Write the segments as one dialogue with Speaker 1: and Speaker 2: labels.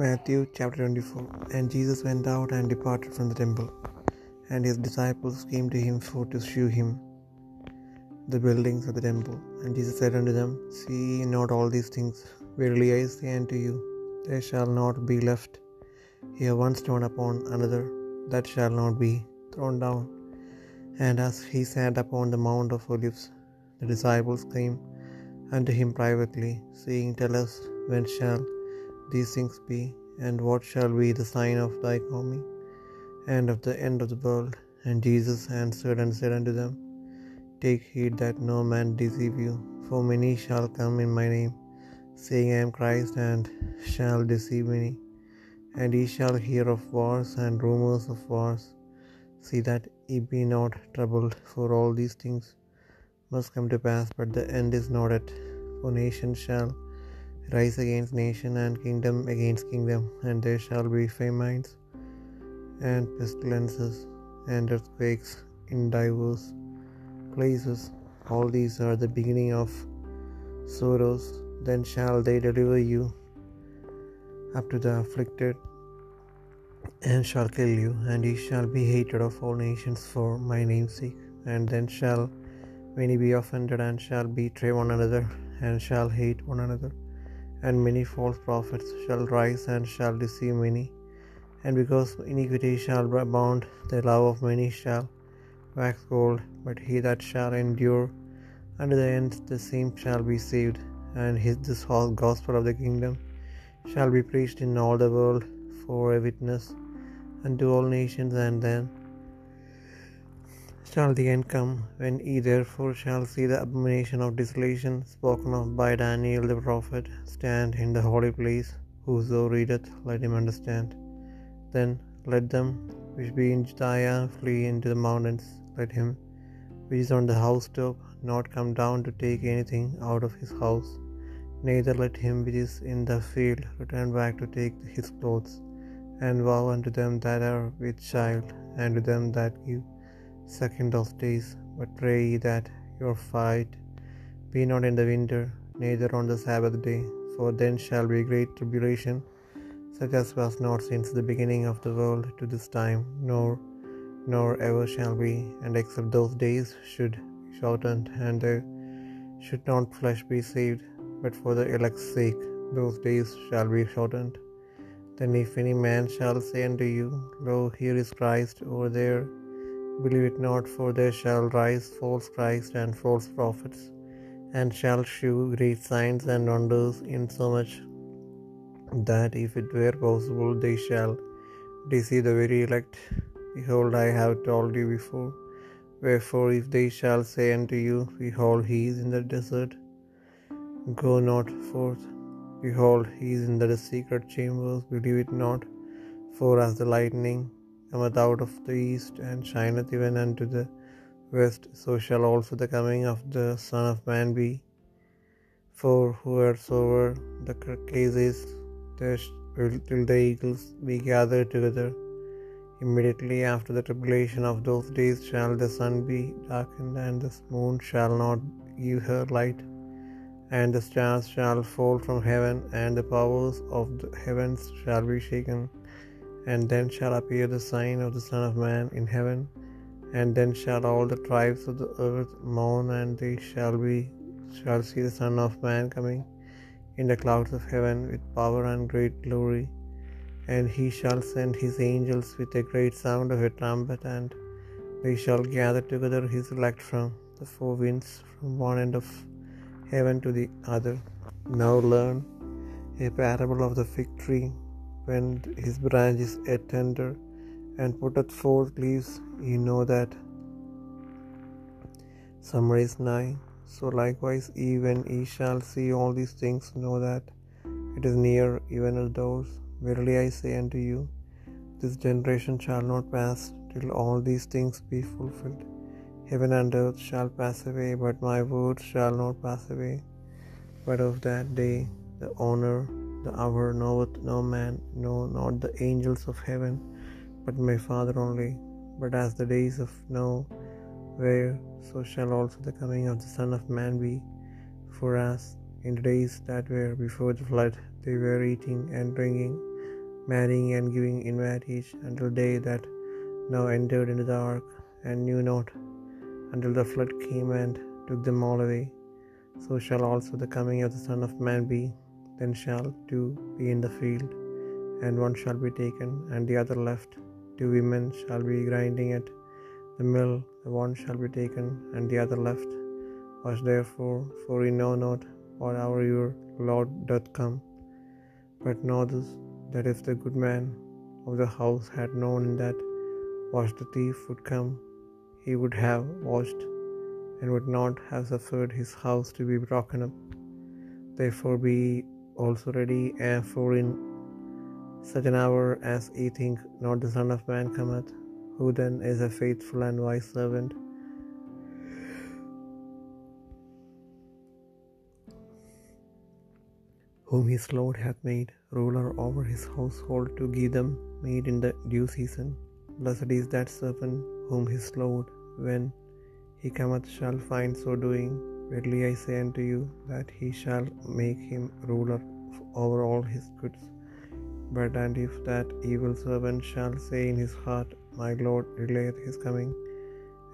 Speaker 1: Matthew chapter 24 And Jesus went out and departed from the temple, and his disciples came to him for to shew him the buildings of the temple. And Jesus said unto them, See not all these things? Verily I say unto you, there shall not be left here one stone upon another that shall not be thrown down. And as he sat upon the mount of Olives, the disciples came unto him privately, saying, Tell us, when shall these things be? And what shall be the sign of thy coming and of the end of the world? And Jesus answered and said unto them, Take heed that no man deceive you, for many shall come in my name, saying, I am Christ, and shall deceive many. And ye shall hear of wars and rumors of wars. See that ye be not troubled, for all these things must come to pass, but the end is not yet. For nation shall rise against nation, and kingdom against kingdom, and there shall be famines, and pestilences, and earthquakes in divers places. All these are the beginning of sorrows. Then shall they deliver you up to the afflicted, and shall kill you, and ye shall be hated of all nations for my name's sake. And then shall many be offended, and shall betray one another, and shall hate one another. And many false prophets shall rise, and shall deceive many. And because iniquity shall abound, the love of many shall wax cold. But he that shall endure unto the end, the same shall be saved. And his, this whole gospel of the kingdom shall be preached in all the world for a witness unto all nations, and then shall the end come, when ye therefore shall see the abomination of desolation spoken of by Daniel the prophet stand in the holy place. Whoso readeth, let him understand. Then let them which be in Judea flee into the mountains. Let him which is on the housetop not come down to take anything out of his house. Neither let him which is in the field return back to take his clothes. And vow unto them that are with child, and to them that give suck of days. But pray that your fight be not in the winter, neither on the Sabbath day, for then shall be great tribulation, such as was not since the beginning of the world to this time, nor nor ever shall be, and except those days should be shortened, and there should not flesh be saved, but for the elect's sake those days shall be shortened. Then if any man shall say unto you, Lo, here is Christ, or there, believe it not, for there shall rise false Christ and false prophets, and shall shew great signs and wonders, insomuch that if it were possible they shall deceive the very elect. Behold, I have told you before. Wherefore, if they shall say unto you, Behold, he is in the desert, go not forth. Behold, he is in the secret chambers, believe it not. For as the lightning cometh out of the east, and shineth even unto the west, so shall also the coming of the Son of Man be. For whoesoever the case is, there till the eagles be gathered together. Immediately after the tribulation of those days shall the sun be darkened, and the moon shall not give her light, and the stars shall fall from heaven, and the powers of the heavens shall be shaken. And then shall appear the sign of the Son of Man in heaven, and then shall all the tribes of the earth mourn, and they shall be shall see the Son of Man coming in the clouds of heaven with power and great glory. And he shall send his angels with a great sound of a trumpet, and they shall gather together his elect from the four winds, from one end of heaven to the other. Now learn a parable of the fig tree. When his branch is yet tender and putteth forth leaves, ye know that summer is nigh. So likewise, ye when ye shall see all these things, know that it is near, even at doors. Verily I say unto you, this generation shall not pass till all these things be fulfilled. Heaven and earth shall pass away, but my words shall not pass away. But of that day, the honor, the hour knoweth no man, no, not the angels of heaven, but my Father only. But as the days of Noah were, so shall also the coming of the Son of Man be. For as in the days that were before the flood, they were eating and drinking, marrying and giving in marriage, until they that now entered into the ark, and knew not, until the flood came and took them all away. So shall also the coming of the Son of Man be. Then shall two be in the field, and one shall be taken, and the other left. Two women shall be grinding at the mill, the one shall be taken, and the other left. Watch therefore, for ye know not what hour your Lord doth come. But know this, that if the good man of the house had known that watch the thief would come, he would have watched, and would not have suffered his house to be broken up. Therefore be also ready, and for in such an hour as ye think not the Son of Man cometh. Who then is a faithful and wise servant? Whom his Lord hath made ruler over his household to give them meat in the due season. Blessed is that servant whom his Lord, when he cometh, shall find so doing. Verily I say unto you, that he shall make him ruler over all his goods. But and if that evil servant shall say in his heart, My Lord delayeth his coming,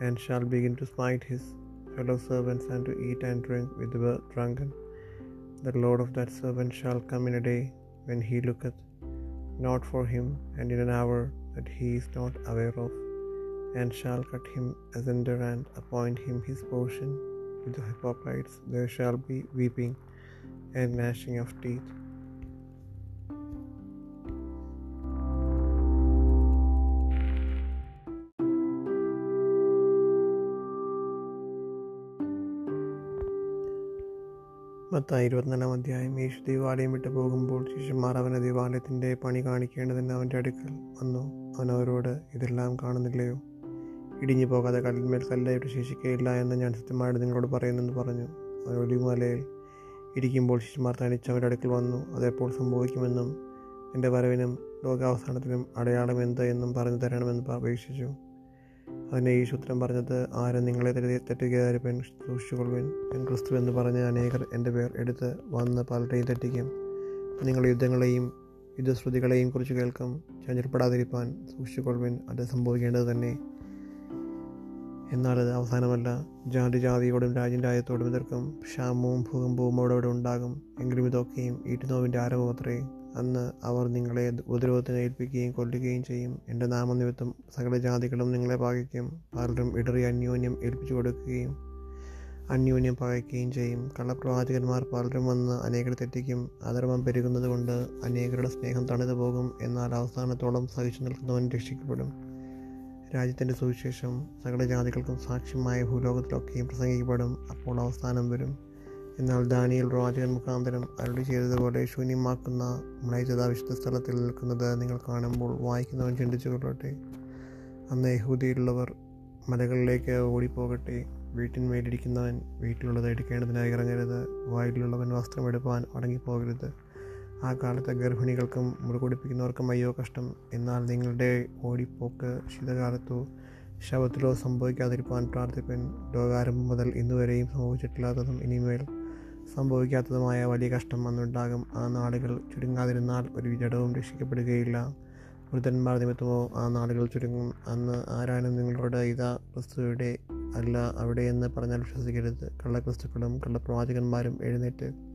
Speaker 1: and shall begin to smite his fellow servants, and to eat and drink with the drunken, the Lord of that servant shall come in a day when he looketh not for him, and in an hour that he is not aware of, and shall cut him asunder and appoint him his portion. With the hypocrites there shall be weeping and gnashing of teeth. Mathai ഇരുപത്തിനാലാം അധ്യായം. യേശു ദേവാലയം വിട്ടു പോകുമ്പോൾ ശിഷ്യന്മാർ അവന് ദേവാലയത്തിന്റെ പണി കാണിക്കേണ്ടതിന് അവന്റെ അടുക്കൽ വന്നു. അവൻ അവരോട് ഇതെല്ലാം കാണുന്നില്ലയോ? ഇടിഞ്ഞു പോകാതെ കല്ലിന്മേൽ കല്ലായിട്ട് ശേഷിക്കുകയില്ല എന്ന് ഞാൻ സത്യമായിട്ട് നിങ്ങളോട് പറയുന്നെന്ന് പറഞ്ഞു. അവൻ ഇരിക്കുമ്പോൾ ശിഷ്യന്മാർ തനിച്ച് അവന്റെ അടുക്കൽ വന്നു. അതെപ്പോൾ സംഭവിക്കുമെന്നും എന്റെ വരവിനും ലോകാവസാനത്തിനും അടയാളം എന്ത് എന്നും പറഞ്ഞു തരണമെന്ന് അപേക്ഷിച്ചു. അതിനെ ഈ സൂത്രം പറഞ്ഞത് ആരും നിങ്ങളെ തെറ്റുകയാരിപ്പൻ സൂക്ഷിച്ചുകൊള്ളുവൻ ഞാൻ ക്രിസ്തു എന്ന് പറഞ്ഞ് അനേകർ എന്റെ പേർ എടുത്ത് വന്ന് പലരെയും തെറ്റിക്കും. നിങ്ങൾ യുദ്ധങ്ങളെയും യുദ്ധശ്രുതികളെയും കുറിച്ച് കേൾക്കും. ചഞ്ചൽപ്പെടാതിരിപ്പാൻ സൂക്ഷിച്ചുകൊള്ളുവൻ അത് സംഭവിക്കേണ്ടത് തന്നെ എന്നാൽ അത് അവസാനമല്ല. ജാതി ജാതിയോടും രാജ്യം രാജ്യത്തോടും എതിർക്കും. ക്ഷാമവും ഭൂകമ്പവും അവിടെ അവിടെ ഉണ്ടാകും. എങ്കിലും ഇതൊക്കെയും ഈറ്റുനോവിന്റെ ആരംഭം അത്രേ അന്ന് അവർ നിങ്ങളെ ഉപദ്രവത്തിന് ഏൽപ്പിക്കുകയും കൊല്ലുകയും ചെയ്യും. എന്റെ നാമനിമിത്തം സകല ജാതികളും നിങ്ങളെ പാകിക്കും. പലരും ഇടറി അന്യോന്യം ഏൽപ്പിച്ചു കൊടുക്കുകയും അന്യോന്യം പകയ്ക്കുകയും ചെയ്യും. കള്ളപ്രവാചകന്മാർ പലരും വന്ന് അനേകരെ തെറ്റിക്കും. അധർമ്മം പെരുകുന്നത് കൊണ്ട് അനേകരുടെ സ്നേഹം തണുതു പോകും. എന്നാൽ അവസാനത്തോളം സഹിച്ചു നിൽക്കുന്നവൻ രക്ഷിക്കപ്പെടും. രാജ്യത്തിന്റെ സുവിശേഷം സകല ജാതികൾക്കും സാക്ഷ്യമായ ഭൂലോകത്തിലൊക്കെയും പ്രസംഗിക്കപ്പെടും. അപ്പോൾ അവസാനം വരും. എന്നാൽ ദാനിയൽ പ്രവാചകൻ മുഖാന്തരം അരുടെ ചെയ്തതുപോലെ ശൂന്യമാക്കുന്ന മ്ലൈജത സ്ഥലത്തിൽ നിൽക്കുന്നത് നിങ്ങൾ കാണുമ്പോൾ വായിക്കുന്നവൻ ചിന്തിച്ചു കൊള്ളട്ടെ. അന്ന് യഹൂദിയിലുള്ളവർ മലകളിലേക്ക് ഓടിപ്പോകട്ടെ. വീട്ടിന്മേലിരിക്കുന്നവൻ വീട്ടിലുള്ളത് എടുക്കേണ്ടതിനായി ഇറങ്ങരുത്. വായിലുള്ളവൻ വസ്ത്രമെടുപ്പാൻ അടങ്ങിപ്പോകരുത് ആ കാലത്ത് ഗർഭിണികൾക്കും മുറികൊടിപ്പിക്കുന്നവർക്കും അയ്യോ കഷ്ടം. എന്നാൽ നിങ്ങളുടെ ഓടിപ്പോക്ക് ശീതകാലത്തോ ശവത്തിലോ സംഭവിക്കാതിരിക്കാൻ പ്രാർത്ഥിപ്പൻ ലോകാരംഭം മുതൽ ഇന്നുവരെയും സംഭവിച്ചിട്ടില്ലാത്തതും ഇനിമേൽ സംഭവിക്കാത്തതുമായ വലിയ കഷ്ടം അന്നുണ്ടാകും. ആ നാളുകൾ ചുരുങ്ങാതിരുന്നാൽ ഒരു ജഡവും രക്ഷിക്കപ്പെടുകയില്ല. വൃദ്ധന്മാർ നിമിത്തമോ ആ നാളുകൾ ചുരുങ്ങും. അന്ന് ആരാനും നിങ്ങളോട് ഇതാ ക്രിസ്തുവിടെ അല്ല അവിടെയെന്ന് പറഞ്ഞാൽ വിശ്വസിക്കരുത്. കള്ളക്രിസ്തുക്കളും കള്ളപ്രവാചകന്മാരും എഴുന്നേറ്റ്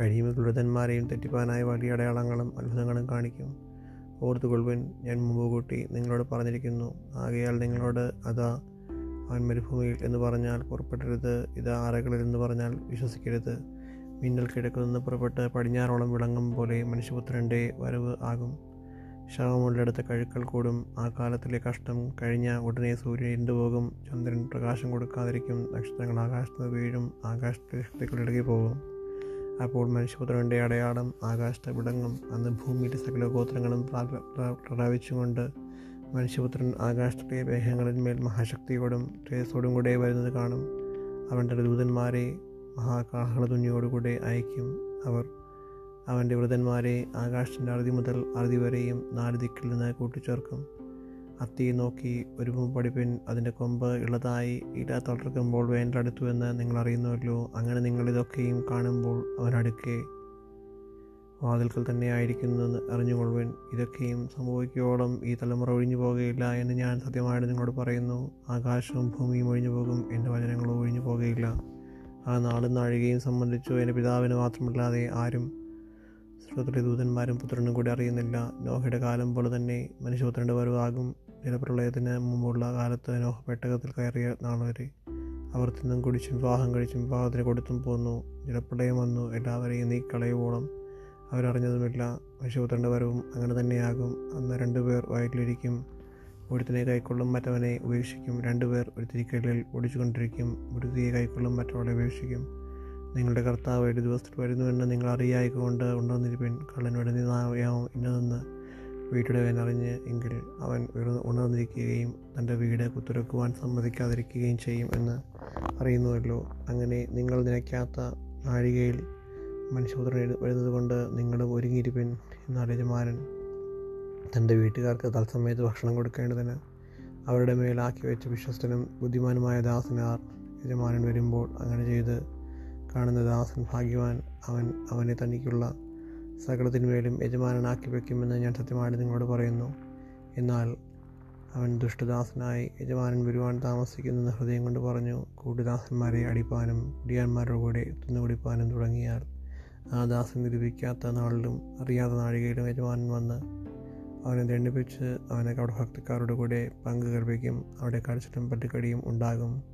Speaker 1: കഴിയുമ്പോൾ വൃദ്ധന്മാരെയും തെറ്റിപ്പാനായ വലിയ അടയാളങ്ങളും അത്ഭുതങ്ങളും കാണിക്കും. ഓർത്തുകൊള്ളുവൻ ഞാൻ മുമ്പ് കൂട്ടി നിങ്ങളോട് പറഞ്ഞിരിക്കുന്നു. ആകയാൽ നിങ്ങളോട് അതാ അവൻ മരുഭൂമിയിൽ എന്ന് പറഞ്ഞാൽ പുറപ്പെടരുത്. ഇത് ആരകളിൽ എന്ന് പറഞ്ഞാൽ വിശ്വസിക്കരുത്. മിന്നൽ കിഴക്കുനിന്ന് പുറപ്പെട്ട് പടിഞ്ഞാറോളം വിളങ്ങും പോലെ മനുഷ്യപുത്രന്റെ വരവ് ആകും. ശവമുള്ളിടത്ത് കഴുക്കൽ കൂടും. ആ കാലത്തിലെ കഷ്ടം കഴിഞ്ഞ ഉടനെ സൂര്യൻ ഇരുണ്ടുപോകും ചന്ദ്രൻ പ്രകാശം കൊടുക്കാതിരിക്കും. നക്ഷത്രങ്ങൾ ആകാശത്ത് വീഴും. ആകാശത്തെ ശക്തികൾ പോകും അപ്പോൾ മനുഷ്യപുത്രന്റെ അടയാളം ആകാശത്തെ വിടങ്ങും അന്ന് ഭൂമിയിലെ സകല ഗോത്രങ്ങളും പ്രാപിച്ചുകൊണ്ട് മനുഷ്യപുത്രൻ ആകാശത്തിലെ മേഘങ്ങളിന്മേൽ മഹാശക്തിയോടും തേജസ്സോടും കൂടെ വരുന്നത് കാണും. അവന്റെ ദൂതന്മാരെ മഹാകാഹളതുനിയോടുകൂടെ അയക്കും അവർ. അവന്റെ വൃതന്മാരെ ആകാശത്തിന്റെ അറുതി മുതൽ അറുതി വരെയും നാല് ദിക്കിൽ നിന്ന് കൂട്ടിച്ചേർക്കും. അത്തി നോക്കി ഒരു പഠിപ്പിൻ അതിന്റെ കൊമ്പ് ഇളതായി ഇട തളർക്കുമ്പോൾ വേണ്ടടുത്തു എന്ന് നിങ്ങൾ അറിയുന്നുവല്ലോ അങ്ങനെ നിങ്ങളിതൊക്കെയും കാണുമ്പോൾ അവനടുക്കെ വാതിൽക്കൽ തന്നെ ആയിരിക്കുന്നുവെന്ന് അറിഞ്ഞുകൊള്ളുവൻ. ഇതൊക്കെയും സംഭവിക്കുവോളം ഈ തലമുറ ഒഴിഞ്ഞു പോകുകയില്ല എന്ന് ഞാൻ സത്യമായിട്ട് നിങ്ങളോട് പറയുന്നു. ആകാശവും ഭൂമിയും ഒഴിഞ്ഞു പോകും. എന്റെ വചനങ്ങളും ഒഴിഞ്ഞു പോകുകയില്ല. ആ നാളും നാഴികയും സംബന്ധിച്ചു എന്റെ പിതാവിന് മാത്രമല്ലാതെ ആരും സ്വർഗത്തിലെ ദൂതന്മാരും പുത്രനും കൂടി അറിയുന്നില്ല. നോഹയുടെ കാലം പോലെ തന്നെ മനുഷ്യപുത്രന്റെ വരവാകും ജലപ്രളയത്തിന് മുമ്പുള്ള കാലത്ത് നോഹ പെട്ടകത്തിൽ കയറിയ നാൾ വരെ അവർ തിന്നും കുടിച്ചും വിവാഹം കഴിച്ചും വിവാഹത്തിന് കൊടുത്തും പോന്നു. ജലപ്രളയം വന്നു. എല്ലാവരെയും നീക്കളയുവോളം അവരറിഞ്ഞതുമില്ല. മനുഷ്യപുത്രന്റെ വരവും അങ്ങനെ തന്നെയാകും. അന്ന് രണ്ടുപേർ വയറ്റിലിരിക്കും. ഒരുത്തിനെ കൈക്കൊള്ളും മറ്റവനെ ഉപേക്ഷിക്കും. രണ്ടുപേർ ഒരു തിരിക്കലിൽ ഓടിച്ചുകൊണ്ടിരിക്കും തീയെ കൈക്കൊള്ളും മറ്റവളെ ഉപേക്ഷിക്കും. നിങ്ങളുടെ കർത്താവ് ഒരു ദിവസത്തിൽ വരുന്നുവെന്ന് നിങ്ങൾ അറിയായിക്കൊണ്ട് ഉണർന്നിരിപ്പിൻ. കള്ളൻ വരുന്നതായാമോ ഇന്നതെന്ന് വീട്ടുടവൻ അറിഞ്ഞ് എങ്കിൽ അവൻ ഉണർന്നിരിക്കുകയും തന്റെ വീട് കുത്തുരക്കുവാൻ സമ്മതിക്കാതിരിക്കുകയും ചെയ്യും എന്ന് അറിയുന്നുവല്ലോ. അങ്ങനെ നിങ്ങൾ നിനയ്ക്കാത്ത നാഴികയിൽ മനുഷ്യപുത്രൻ വരുന്നത് കൊണ്ട് നിങ്ങളും ഒരുങ്ങിയിരിപ്പിൻ എന്നാൽ യജമാനൻ തന്റെ വീട്ടുകാർക്ക് തത്സമയത്ത് ഭക്ഷണം കൊടുക്കേണ്ടതിന് അവരുടെ മേലാക്കി വെച്ച വിശ്വസ്തനും ബുദ്ധിമാനുമായ ദാസനാർ യജമാനൻ വരുമ്പോൾ അങ്ങനെ ചെയ്ത് കാണുന്ന ദാസൻ ഭാഗ്യവാൻ അവൻ അവനെ തനിക്കുള്ള സകലത്തിന്മേലും യജമാനനാക്കി വയ്ക്കുമെന്ന് ഞാൻ സത്യമായിട്ട് നിങ്ങളോട് പറയുന്നു. എന്നാൽ അവൻ ദുഷ്ടദാസനായി യജമാനൻ വരുവാൻ താമസിക്കുന്നെന്ന് ഹൃദയം കൊണ്ട് പറഞ്ഞു. കൂട്ടുദാസന്മാരെ അടിപ്പാനും കുടിയാന്മാരുടെ കൂടെ തിന്നുകുടിപ്പാനും തുടങ്ങിയാൽ ആ ദാസൻ നിരൂപിക്കാത്ത നാളിലും അറിയാത്ത നാഴികയിലും യജമാനൻ വന്ന് അവനെ ദണ്ഡിപ്പിച്ച് അവനെ അവിടെ ഭക്തക്കാരുടെ കൂടെ പങ്ക് കൽപ്പിക്കും. അവിടെ കടച്ചിലും പട്ടിക്കടിയും ഉണ്ടാകും.